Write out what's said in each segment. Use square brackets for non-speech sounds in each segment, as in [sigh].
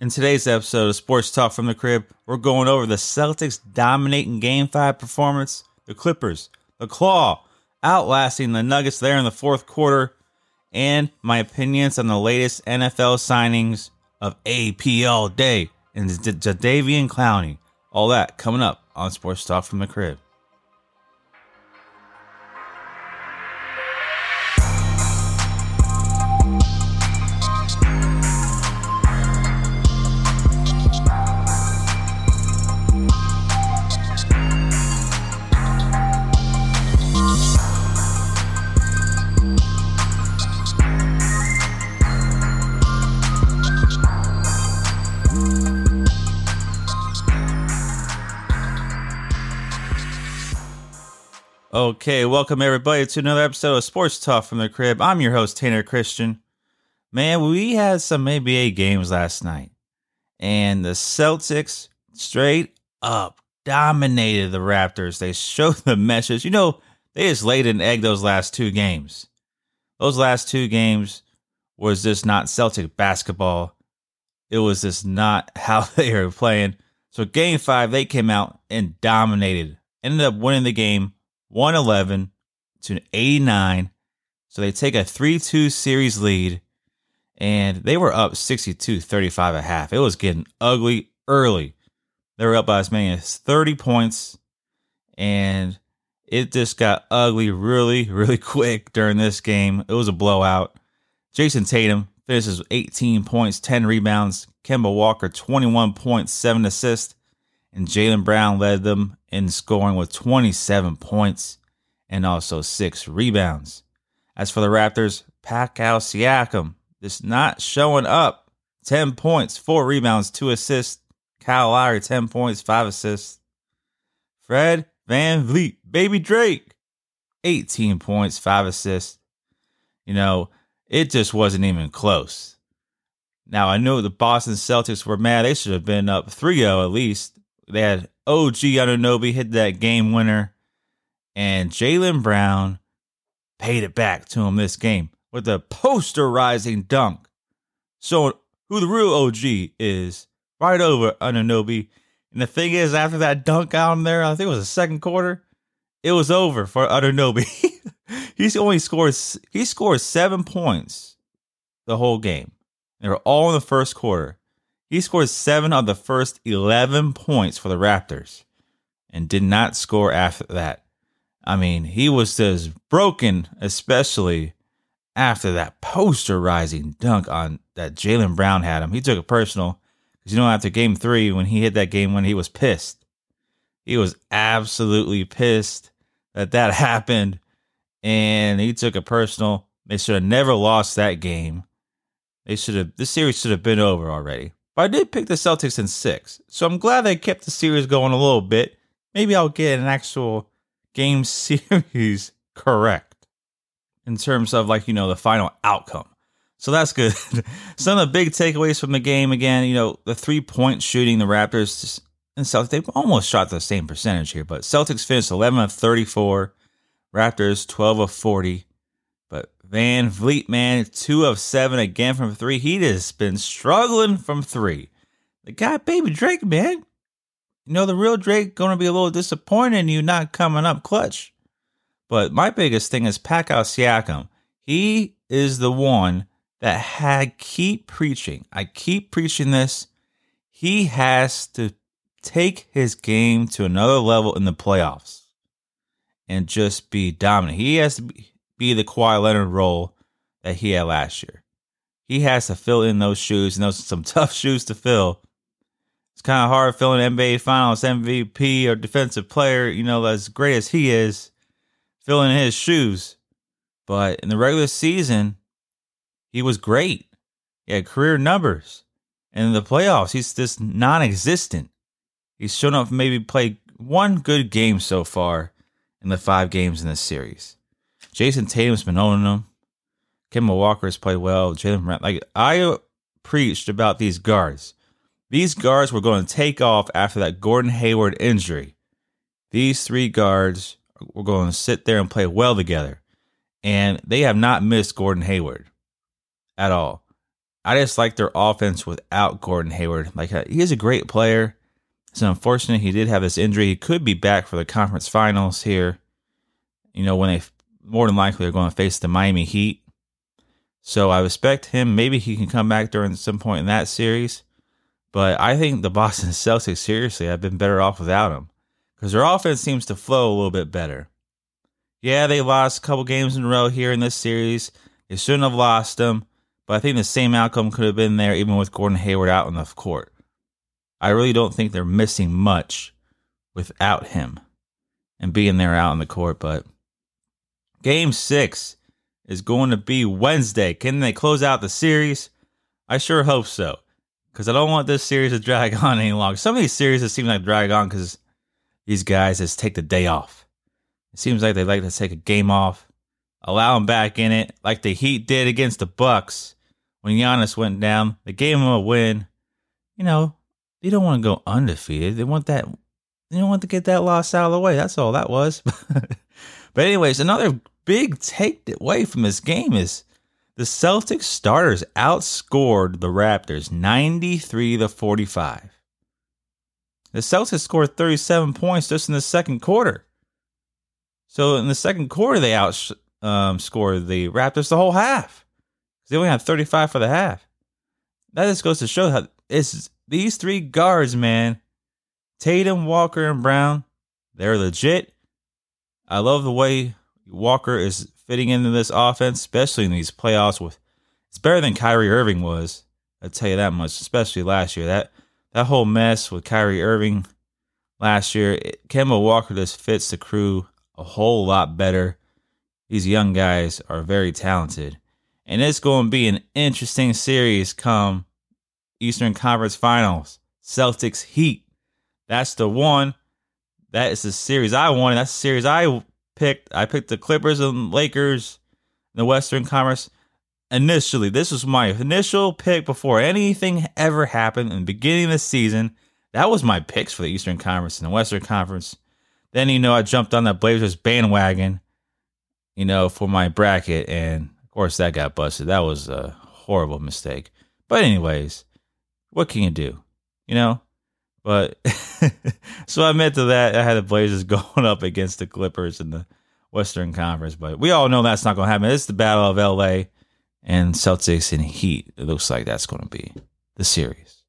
In today's episode of Sports Talk from the Crib, we're going over the Celtics dominating Game 5 performance, the Clippers, the Claw, outlasting the Nuggets there in the fourth quarter, and my opinions on the latest NFL signings of AP All Day and Jadeveon Clowney. All that coming up on Sports Talk from the Crib. Okay, welcome everybody to another episode of Sports Talk from the Crib. I'm your host, Tanner Christian. Man, we had some NBA games last night, and the Celtics straight up dominated the Raptors. They showed [laughs] the message. You know, they just laid an egg those last two games. Those last two games was just not Celtic basketball. It was just not [laughs] how they were playing. So, game five, they came out and dominated, ended up winning the game 111 to 89. So they take a 3 2 series lead, and they were up 62 35 a half. It was getting ugly early. They were up by as many as 30 points, and it just got ugly really, really [laughs] quick during this game. It was a blowout. Jayson Tatum finishes 18 points, 10 rebounds. Kemba Walker, 21 points, 7 assists. And Jaylen Brown led them in scoring with 27 points and also six rebounds. As for the Raptors, Pascal Siakam is not showing up. 10 points, 4 rebounds, 2 assists. Kyle Lowry, 10 points, 5 assists. Fred VanVleet, Baby Drake, 18 points, 5 assists. You know, it just wasn't even close. Now, I know the Boston Celtics were mad. They should have been up 3 0 at least. They had oh, OG Anunoby hit that game winner, and Jaylen Brown paid it back to him this game with a posterizing dunk, So who the real OG is right over Anunoby. And the thing is, after that dunk out there, I think it was the second quarter, it was over for Anunoby. [laughs] He's only scored he scored seven points the whole game. They were all in the first quarter. He scored seven of the first 11 points for the Raptors and did not score after that. I mean, he was just broken, especially after that posterizing dunk on that Jaylen Brown had him. He took it personal because, you know, after game three, when he hit that game when he was pissed, he was absolutely pissed that that [laughs] happened and he took it personal. They should have never lost that game. They should have, this series should have been over already. But I did pick the Celtics in six. So I'm glad they kept the series going a little bit. Maybe I'll get an actual game [laughs] series correct in terms of like, you know, the final outcome. So that's good. [laughs] Some of the big takeaways from the game again, you know, the three point shooting, the Raptors and Celtics, they almost shot the same percentage here, but Celtics finished 11 of 34, Raptors 12 of 40. But VanVleet, man, two of seven again from three. He just been struggling from three. The guy, baby Drake, man. You know, the real Drake gonna be a little disappointed in you not coming up clutch. But my biggest thing is Pascal Siakam. He is the one that had keep preaching. I keep preaching this. He has to take his game to another level in the playoffs and just be dominant. He has to be, be the Kawhi Leonard role that he had last year. He has to fill in those shoes, and those are some [laughs] tough shoes to fill. It's kind of hard filling NBA Finals MVP or defensive player, you know, as great as he is, filling his shoes. But in the regular season, he was great. He had career numbers. And in the playoffs, he's just non existent. He's shown up maybe played one good game so far in the five games in this series. Jayson Tatum's been owning them. Kemba Walker has played well. Jaylen Brown. Like I preached about these guards. These guards were going to take off after that Gordon Hayward injury. These three guards were going to sit there and play well together. And they have not missed Gordon Hayward at all. I just like their offense without Gordon Hayward. Like uh, he is a great player. It's unfortunate he did have this injury. He could be back for the conference finals here. You know, when they more than likely are going to face the Miami Heat. So I respect him. Maybe he can come back during some point in that series. But I think the [laughs] Boston Celtics seriously have been better off without him because their offense seems to flow a little bit better. Yeah, they lost a couple games in a row here in this series. They shouldn't have lost them, but I think the same outcome could have been there even with Gordon Hayward out on the court. I really don't think they're missing much without him and being there out on the court. But game six is going to be Wednesday. Can they close out the series? I sure hope so because I don't want this series to drag [laughs] on any longer. Some of these series seem like drag on because these guys just take the day off. It seems like they like to take a game off, allow them back in it, like the Heat did against the Bucks when Giannis went down. They gave him a win. You know, they don't want to go undefeated. They want that. They don't want to get that loss out of the way. That's all that was. [laughs] but anyways, another big take away from this game is the Celtics starters outscored the Raptors 93 to 45. The Celtics scored 37 points just in the second quarter. So in the second quarter, they outscored um, the Raptors the whole half. They only had 35 for the half. That just goes to show how it's these three guards, man. Tatum, Walker, and Brown. They're legit. I love the way Walker is fitting into this offense, especially in these playoffs. With it's better than Kyrie Irving was. I tell you that much. Especially last year, that that whole mess with Kyrie Irving last year, it, Kemba Walker just fits the crew a whole lot better. These young guys are very talented, and it's going to be an interesting series come Eastern Conference Finals. Celtics Heat. That's the one. That is the series I wanted. That's the series I picked. I picked the Clippers and Lakers in the Western Conference. Initially, this was my initial pick before anything ever happened in the beginning of the season. That was my picks for the Eastern Conference and the Western Conference. Then, you know, I jumped on that Blazers bandwagon, you know, for my bracket. And of course, that got busted. That was a horrible mistake. But, anyways, what can you do? You know? But [laughs] so I meant to that. I had the Blazers [laughs] going up against the Clippers in the Western Conference, but we all know that's not going to happen. It's the battle of LA and Celtics and Heat. It looks like that's going to be the series.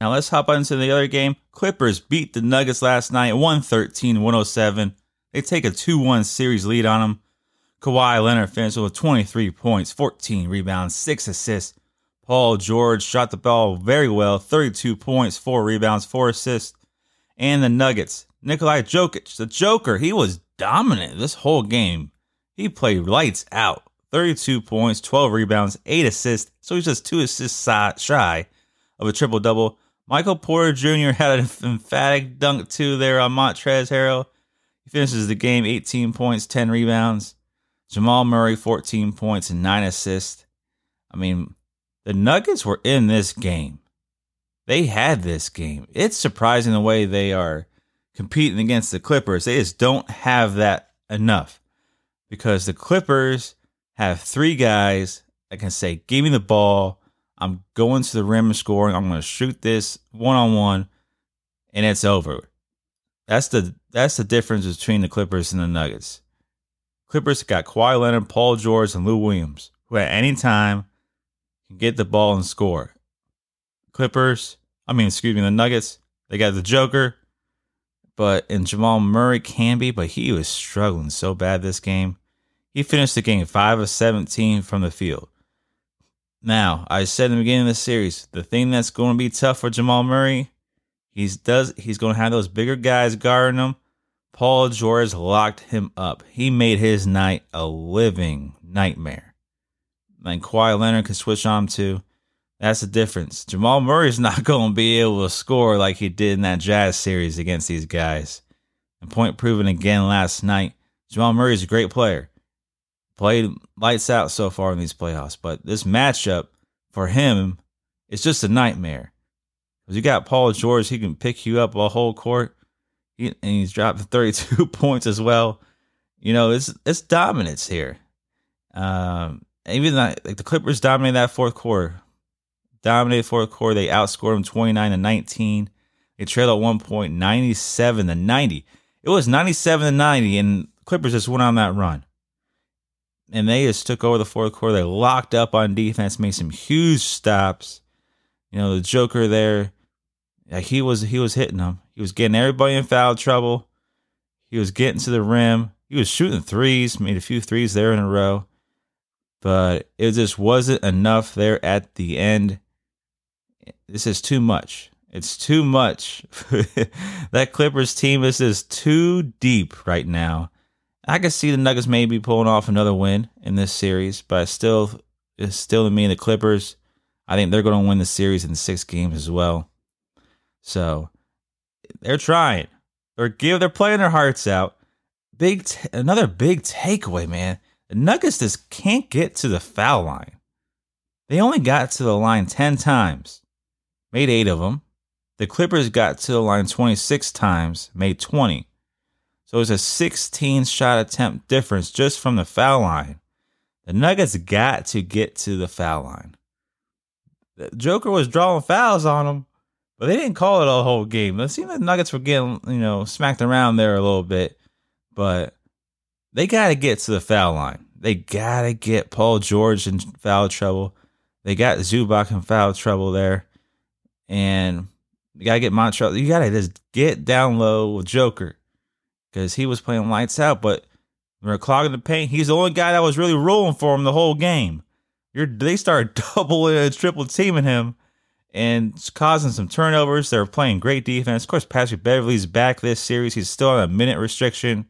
Now let's hop on to the other game. Clippers beat the Nuggets last night 113 107. They take a 2 1 series lead on them. Kawhi Leonard finished with 23 points, 14 rebounds, 6 assists, Paul George shot the ball very well 32 points, 4 rebounds, 4 assists. And the Nuggets, Nikolai Jokic, the Joker, he was dominant this whole game. He played lights out 32 points, 12 rebounds, 8 assists. So he's just 2 assists shy of a triple double. Michael Porter Jr. had an [laughs] emphatic dunk too there on Montrezl Harrell. He finishes the game 18 points, 10 rebounds. Jamal Murray 14 points and 9 assists. I mean, the Nuggets were in this game. They had this game. It's surprising the way they are competing against the Clippers. They just don't have that enough because the Clippers have three guys that can say, Give me the ball. I'm going to the rim and scoring. I'm going to shoot this one on one, and it's over. That's the that's the difference between the Clippers and the Nuggets. Clippers got Kawhi Leonard, Paul George, and Lou Williams, who at any time can get the ball and score. Clippers, I mean, excuse me, the Nuggets, they got the Joker, but and Jamal Murray can be, but he was struggling so bad this game. He finished the game 5 of 17 from the field. Now, I said in the beginning of the series, the thing that's going to be tough for Jamal Murray, he's does he's going to have those bigger guys guarding him. Paul George locked him up. He made his night a living nightmare and Kawhi Leonard can switch on to. That's the difference. Jamal Murray's not [laughs] going to be able to score like he did in that Jazz series against these guys. And point proven again last night. Jamal Murray's a great player. Played lights out so far in these playoffs, but this matchup for him is just a nightmare. Because you got Paul George, he can pick you up a whole court, he, and he's dropped [laughs] 32 [laughs] points as well. You know, it's it's dominance here. Um, even that, like the Clippers dominated that fourth quarter. Dominated fourth quarter. They outscored them 29 to 19. They trailed at one point 97 to 90. It was 97 to 90, and Clippers just went on that run. And they just took over the fourth quarter. They locked up on defense, made some huge stops. You know, the Joker there, he was he was hitting them. He was getting everybody in foul trouble. He was getting to the rim. He was shooting threes, made a few threes there in a row. But it just wasn't enough there at the end. This is too much. It's too much. [laughs] that Clippers team is just too deep right now. I can see the Nuggets maybe pulling off another win in this series, but still, it's still to me the Clippers. I think they're going to win the series in six games as well. So they're trying. They're give. They're playing their hearts out. Big t- another big takeaway, man. The Nuggets just can't get to the foul line. They only got to the line ten times, made eight of them. The Clippers got to the line 26 times, made 20. So it's a 16 shot attempt difference just from the foul line. The Nuggets got to get to the foul line. The Joker was drawing fouls on them, but they didn't call it a whole game. It seemed the Nuggets were getting, you know, smacked around there a little bit, but they got to get to the foul line. They got to get Paul George in foul trouble. They got Zubac in foul trouble there. And you got to get Montrezl. You got to just get down low with Joker because he was playing lights out. But when they're clogging the paint, he's the only guy that was really rolling for him the whole game. You're, they started [laughs] doubling and triple teaming him and causing some turnovers. They're playing great defense. Of course, Patrick Beverley's back this series. He's still on a minute restriction,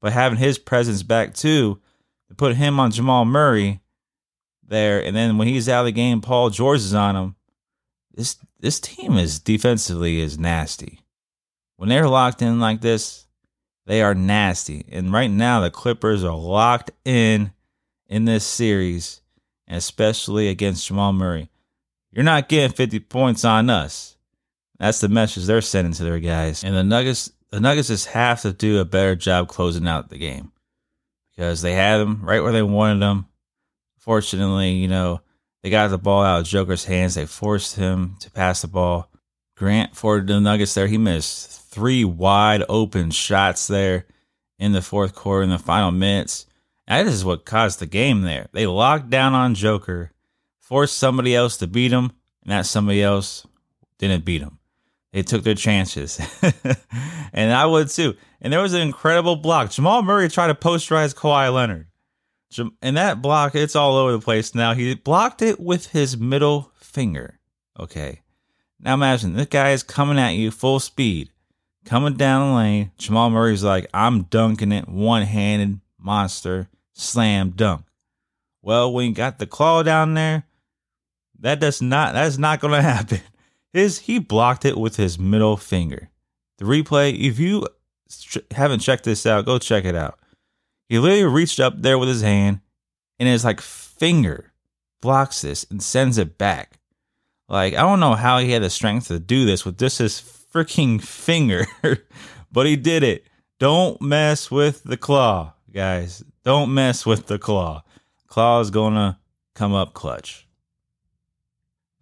but having his presence back too, to put him on Jamal Murray there, and then when he's out of the game, Paul George is on him. This this team is defensively is nasty. When they're locked in like this, they are nasty. And right now, the Clippers are locked in in this series, especially against Jamal Murray. You're not getting 50 points on us. That's the message they're sending to their guys. And the Nuggets, the Nuggets just have to do a better job closing out the game because they had them right where they wanted them. Fortunately, you know, they got the ball out of Joker's hands. They forced him to pass the ball. Grant for the Nuggets there, he missed three wide open shots there in the fourth quarter in the final minutes. That is what caused the game there. They locked down on Joker, forced somebody else to beat him, and that somebody else didn't beat him. They took their chances. [laughs] and I would too. And there was an incredible block. Jamal Murray tried to posterize Kawhi Leonard. And that block, it's all over the place now. He blocked it with his middle finger. Okay. Now imagine this guy is coming at you full speed coming down the lane. Jamal Murray's like, I'm dunking it, one handed monster, slam dunk. Well, when you got the claw down there, that does not that's not gonna [laughs] happen. His he blocked it with his middle finger. The replay, if you haven't checked this out, go check it out. He literally reached up there with his hand, and his like finger blocks this and sends it back. Like I don't know how he had the strength to do this with just his freaking finger, [laughs] but he did it. Don't mess with the claw, guys. Don't mess with the claw. Claw is to come up clutch.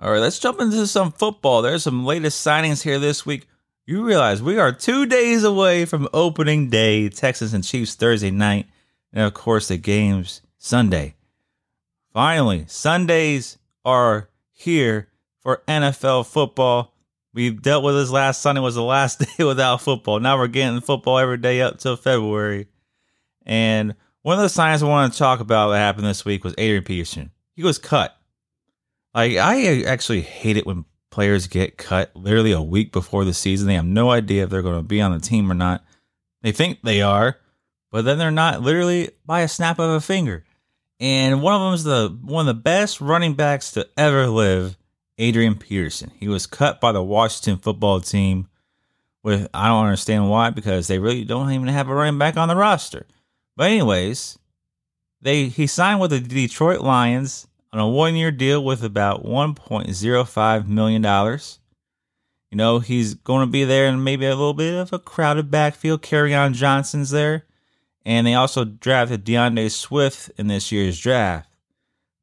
All right, let's jump into some football. There's some latest signings here this week. You realize we are two days away from opening day, Texans and Chiefs Thursday night, and of course the games Sunday. Finally, Sundays are here for NFL football. We dealt with this last Sunday was the last [laughs] day without football. Now we're getting football every day up till February. And one of the signs I want to talk about that happened this week was Adrian Peterson. He was cut. Like I actually hate it when players get cut literally a week before the season. They have no idea if they're going to be on the team or not. They think they are, but then they're not literally by a snap of a finger. And one of them is the one of the best running backs to ever live Adrian Peterson. He was cut by the Washington football team with I don't understand why because they really don't even have a running back on the roster. But anyways, they he signed with the Detroit Lions on a one year deal with about 1.05 million dollars. You know, he's going to be there and maybe a little bit of a crowded backfield. Kerryon Johnson's there. And they also drafted D'Andre Swift in this year's draft.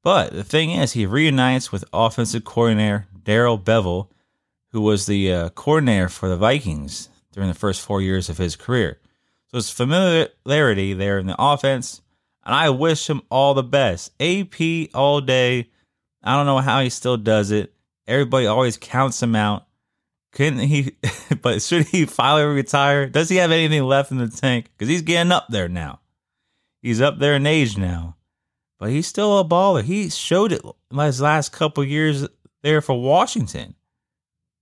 But the thing is, he reunites with offensive coordinator Darrell Bevell, who was the uh, coordinator for the Vikings during the first four years of his career. So it's familiarity there in the offense, and I wish him all the best. AP all day. I don't know how he still does it. Everybody always counts him out. Couldn't he? [laughs] but should he finally retire? Does he have anything left in the tank? Because he's getting up there now. He's up there in age now, but he's still a baller. He showed it his last couple years there for Washington.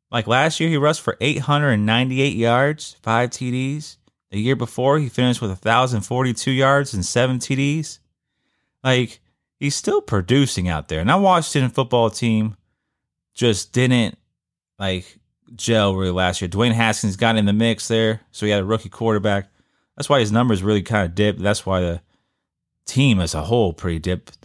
Like last year, he rushed for 898 yards, five TDs. The year before, he finished with 1,042 yards and seven TDs. Like, he's still producing out there. And that Washington football team just didn't, like, gel really last year. Dwayne Haskins got in the mix there, so he had a rookie quarterback. That's why his numbers really kind of dipped. That's why the team as a whole pretty dipped.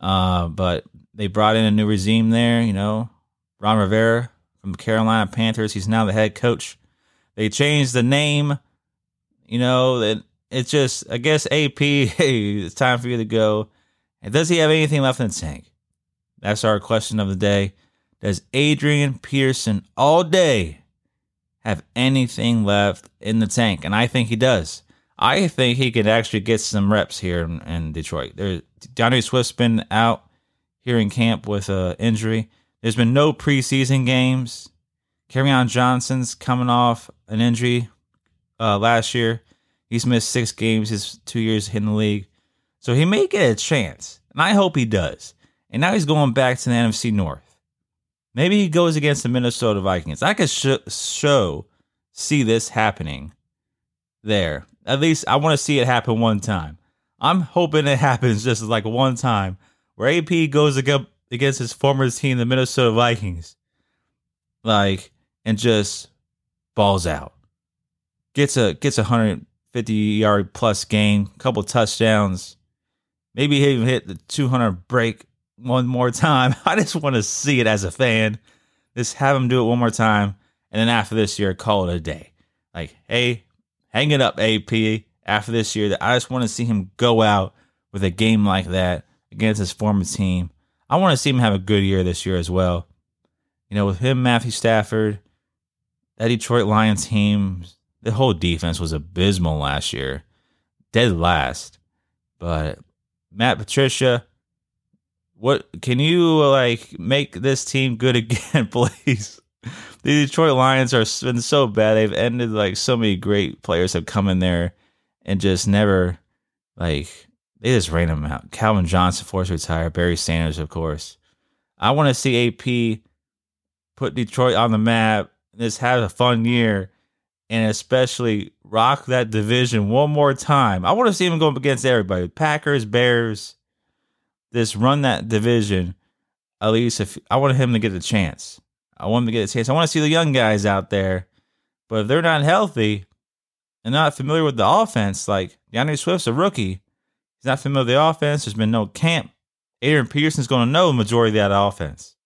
Uh, but they brought in a new regime there, you know, Ron Rivera from the Carolina Panthers. He's now the head coach. They changed the name, you know, that it's just, I guess, AP, [laughs] hey, it's time for you to go. And does he have anything left in the tank? That's our question of the day. Does Adrian Peterson all day have anything left in the tank? And I think he does. I think he could actually get some reps here in, in Detroit. There, D'Andre Swift's been out here in camp with an injury. There's been no preseason games. Kerryon Johnson's coming off an injury uh, last year. He's missed six games his two years in the league. So he may get a chance. And I hope he does. And now he's going back to the NFC North. Maybe he goes against the Minnesota Vikings. I could sh- show, see this happening there. At least I want to see it happen one time. I'm hoping it [laughs] happens just like one time where AP goes against his former team, the Minnesota Vikings, like and just balls out, gets a gets a hundred fifty yard plus game, couple touchdowns, maybe he even hit the two hundred break one more time. [laughs] I just want to see it as a fan. Just have him do it one more time, and then after this year, call it a day. Like, hey, hang it up, AP. After this year, I just want to see him go out with a game like that against his former team. I want to see him have a good year this year as well. You know, with him, Matthew Stafford, that Detroit Lions team, the whole defense was abysmal last year, dead last. But Matt Patricia, what can you like make this team good [laughs] again, please? The Detroit Lions are been so bad. They've ended like so many great players have come in there and just never like they just ran them out. Calvin Johnson forced retire. Barry Sanders, of course. I want to see AP put Detroit on the map. Just have a fun year, and especially rock that division one more time. I want to see him go up against everybody: Packers, Bears. Just run that division. At least if I want him to get a chance, I want him to get a chance. I want to see the young guys out there, but if they're not healthy and not familiar with the offense, like D'Andre Swift's a rookie He's not familiar with the offense. There's been no camp. Adrian Peterson's going to know the majority of that offense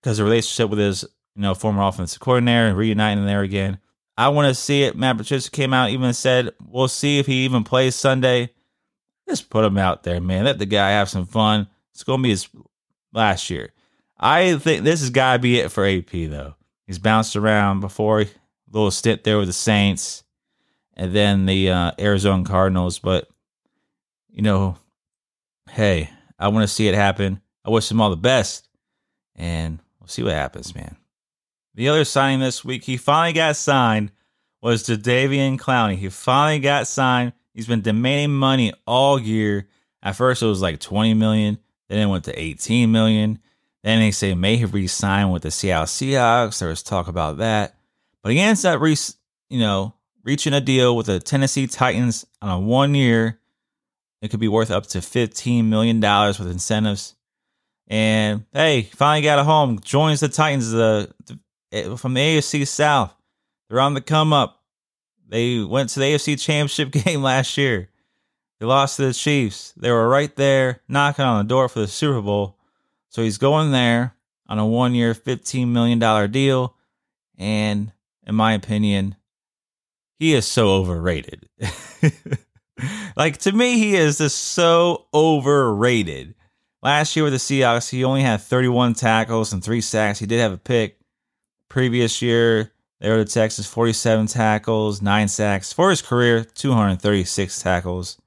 because the relationship with his you know former offensive coordinator and reuniting there again. I want to see it. Matt Patricia came out even said we'll see if he even plays Sunday. Just put him out there, man. Let the guy have some fun. It's to be his last year. I think this has got to be it for AP though. He's bounced around before, a little stint there with the Saints, and then the uh, Arizona Cardinals, but you know, hey, I want to see it happen. I wish him all the best, and we'll see what happens, man. The other signing this week, he finally got signed, was Jadeveon Clowney. He finally got signed. He's been demanding money all year. At first, it was like 20 million. Then it went to 18 million. Then they say may he re-sign with the Seattle Seahawks. There was talk about that, but he ends up, re- you know, reaching a deal with the Tennessee Titans on a one-year, it could be worth up to $15 million with incentives. And hey, finally got a home. Joins the Titans the, the eh, from the AFC South. They're on the come up. They went to the AFC Championship [laughs] game last year. They lost to the Chiefs. They were right there knocking on the door for the Super Bowl. So he's going there on a one year, $15 million deal. And in my opinion, he is so overrated. [laughs] like to me, he is just so overrated. Last year with the Seahawks, he only had 31 tackles and three sacks. He did have a pick. Previous year, they were the Texans, 47 tackles, nine sacks. For his career, 236 tackles,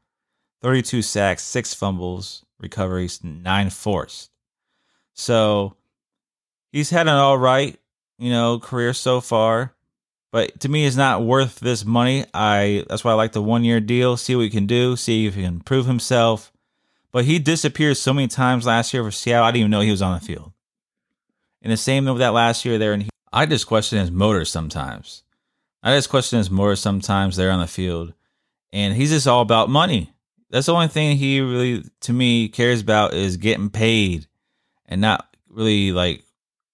32 sacks, six fumbles, recoveries, nine forced. So he's had an all right, you know, career so far. But to me, it's not worth this money. I that's why I like the one year deal. See what he can do. See if he can prove himself. But he disappeared so many times last year for Seattle. I didn't even know he was on the field. And the same with that last year there, and I just question his motor sometimes. I just question his motor sometimes there on the field, and he's just all about money. That's the only thing he really, to me, cares about is getting paid, and not really like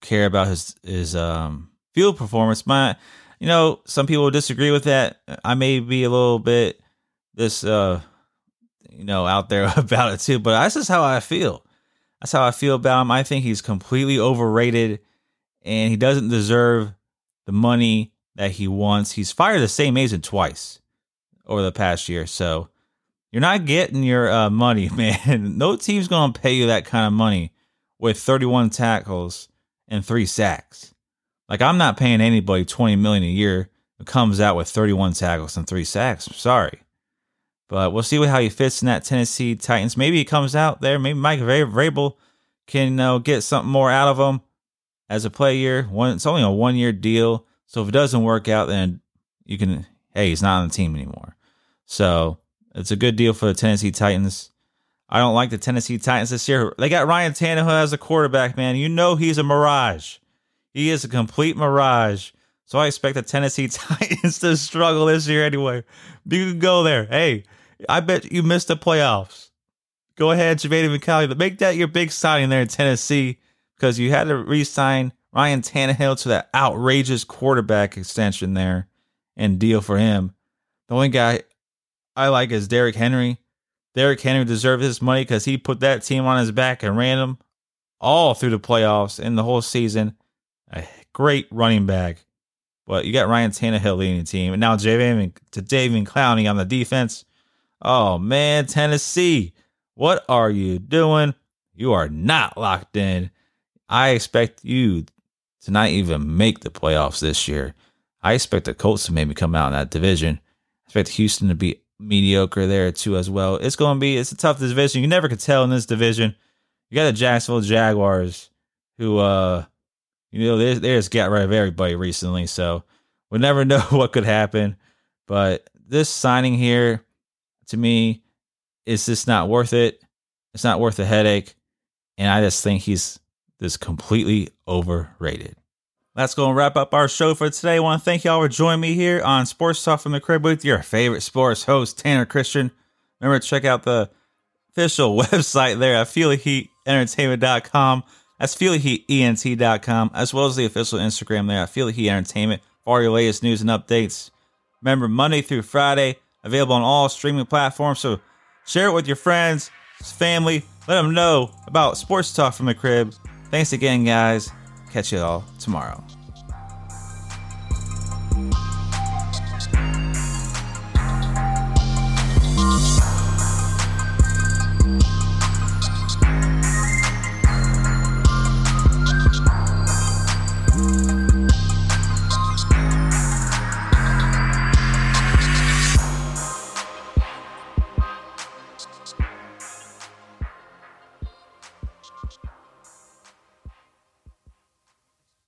care about his his um field performance. My you know, some people disagree with that. I may be a little bit this, uh, you know, out there [laughs] about it too, but that's just how I feel. That's how I feel about him. I think he's completely overrated and he doesn't deserve the money that he wants. He's fired the same agent twice over the past year. So you're not getting your uh, money, [laughs] man. no team's to pay you that kind of money with 31 tackles and three sacks. Like I'm not paying anybody 20 million a year who comes out with 31 tackles and three sacks. sorry. But we'll see how he fits in that Tennessee Titans. Maybe he comes out there. Maybe Mike Vrabel can uh, get something more out of him as a player. One, it's only a one year deal. So if it doesn't work out, then you can, hey, he's not on the team anymore. So it's a good deal for the Tennessee Titans. I don't like the Tennessee Titans this year. They got Ryan Tannehill as a quarterback, man. You know he's a mirage. He is a complete mirage. So I expect the Tennessee [laughs] Titans to struggle this year anyway. You can go there. Hey, I bet you missed the playoffs. Go ahead, Jadeveon Clowney. Make that your big signing there in Tennessee because you had to re-sign Ryan Tannehill to that outrageous quarterback extension there and deal for him. The only guy I like is Derrick Henry. Derrick Henry deserves his money because he put that team on his back and ran them all through the playoffs and the whole season a great running back. But you got Ryan Tannehill leading the team, and now Jadeveon to David Clowney on the defense. Oh man, Tennessee, what are you doing? You are not locked in. I expect you to not even make the playoffs this year. I expect the Colts to maybe come out in that division. I expect Houston to be mediocre there too as well. It's going to be it's a tough division. You never could tell in this division. You got the Jacksonville Jaguars who uh you know, they, they just got rid of everybody recently, so we'll never [laughs] know what could happen. But this signing here, to me, is just not worth it. It's not worth the headache. And I just think he's just completely overrated. That's going to wrap up our show for today. I want to thank y'all for joining me here on Sports Talk from the Crib with your favorite sports host, Tanner Christian. Remember to check out the official [laughs] website there at feeltheheatentertainment.com. That's FeelTheHeatENT.com, as well as the official Instagram there at Feel the Entertainment for all your latest news and updates. Remember, Monday through Friday, available on all streaming platforms. So share it with your friends, family. Let them know about Sports Talk from the Crib. Thanks again, guys. Catch you all tomorrow.